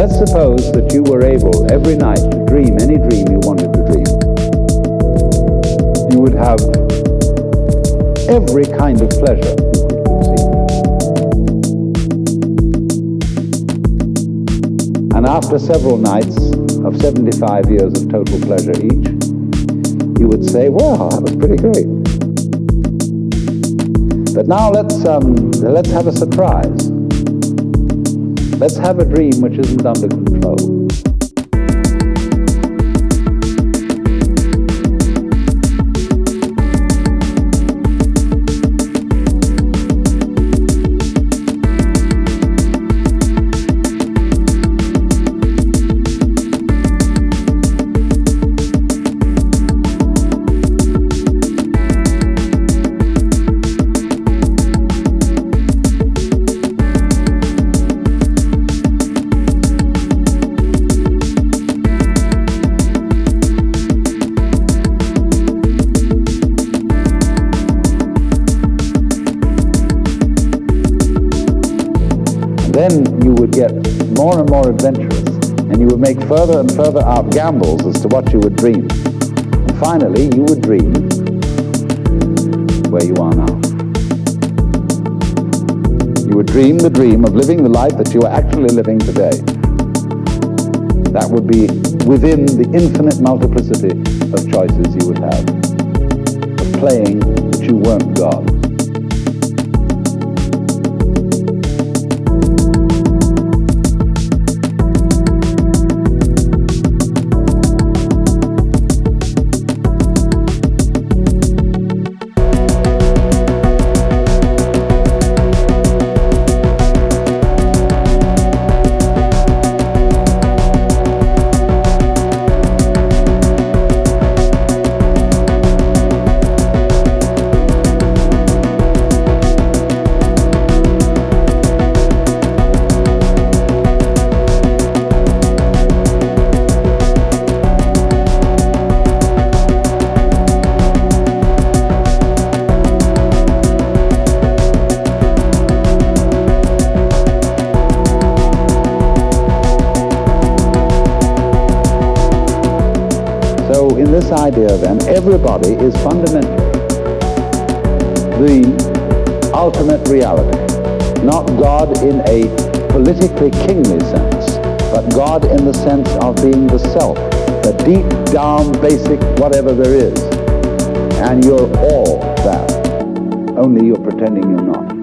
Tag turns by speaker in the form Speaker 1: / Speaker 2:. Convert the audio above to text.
Speaker 1: Let's suppose that you were able every night to dream any dream you wanted to dream. You would have every kind of pleasure you could conceive. And after several nights of 75 years of total pleasure each, you would say, well, that was pretty great. But now let's, um, let's have a surprise. Let's have a dream which isn't under control. Then you would get more and more adventurous and you would make further and further out gambles as to what you would dream. And finally, you would dream where you are now. You would dream the dream of living the life that you are actually living today. That would be within the infinite multiplicity of choices you would have, of playing that you weren't God. This idea then, everybody is fundamentally the ultimate reality. Not God in a politically kingly sense, but God in the sense of being the self, the deep down basic whatever there is. And you're all that. Only you're pretending you're not.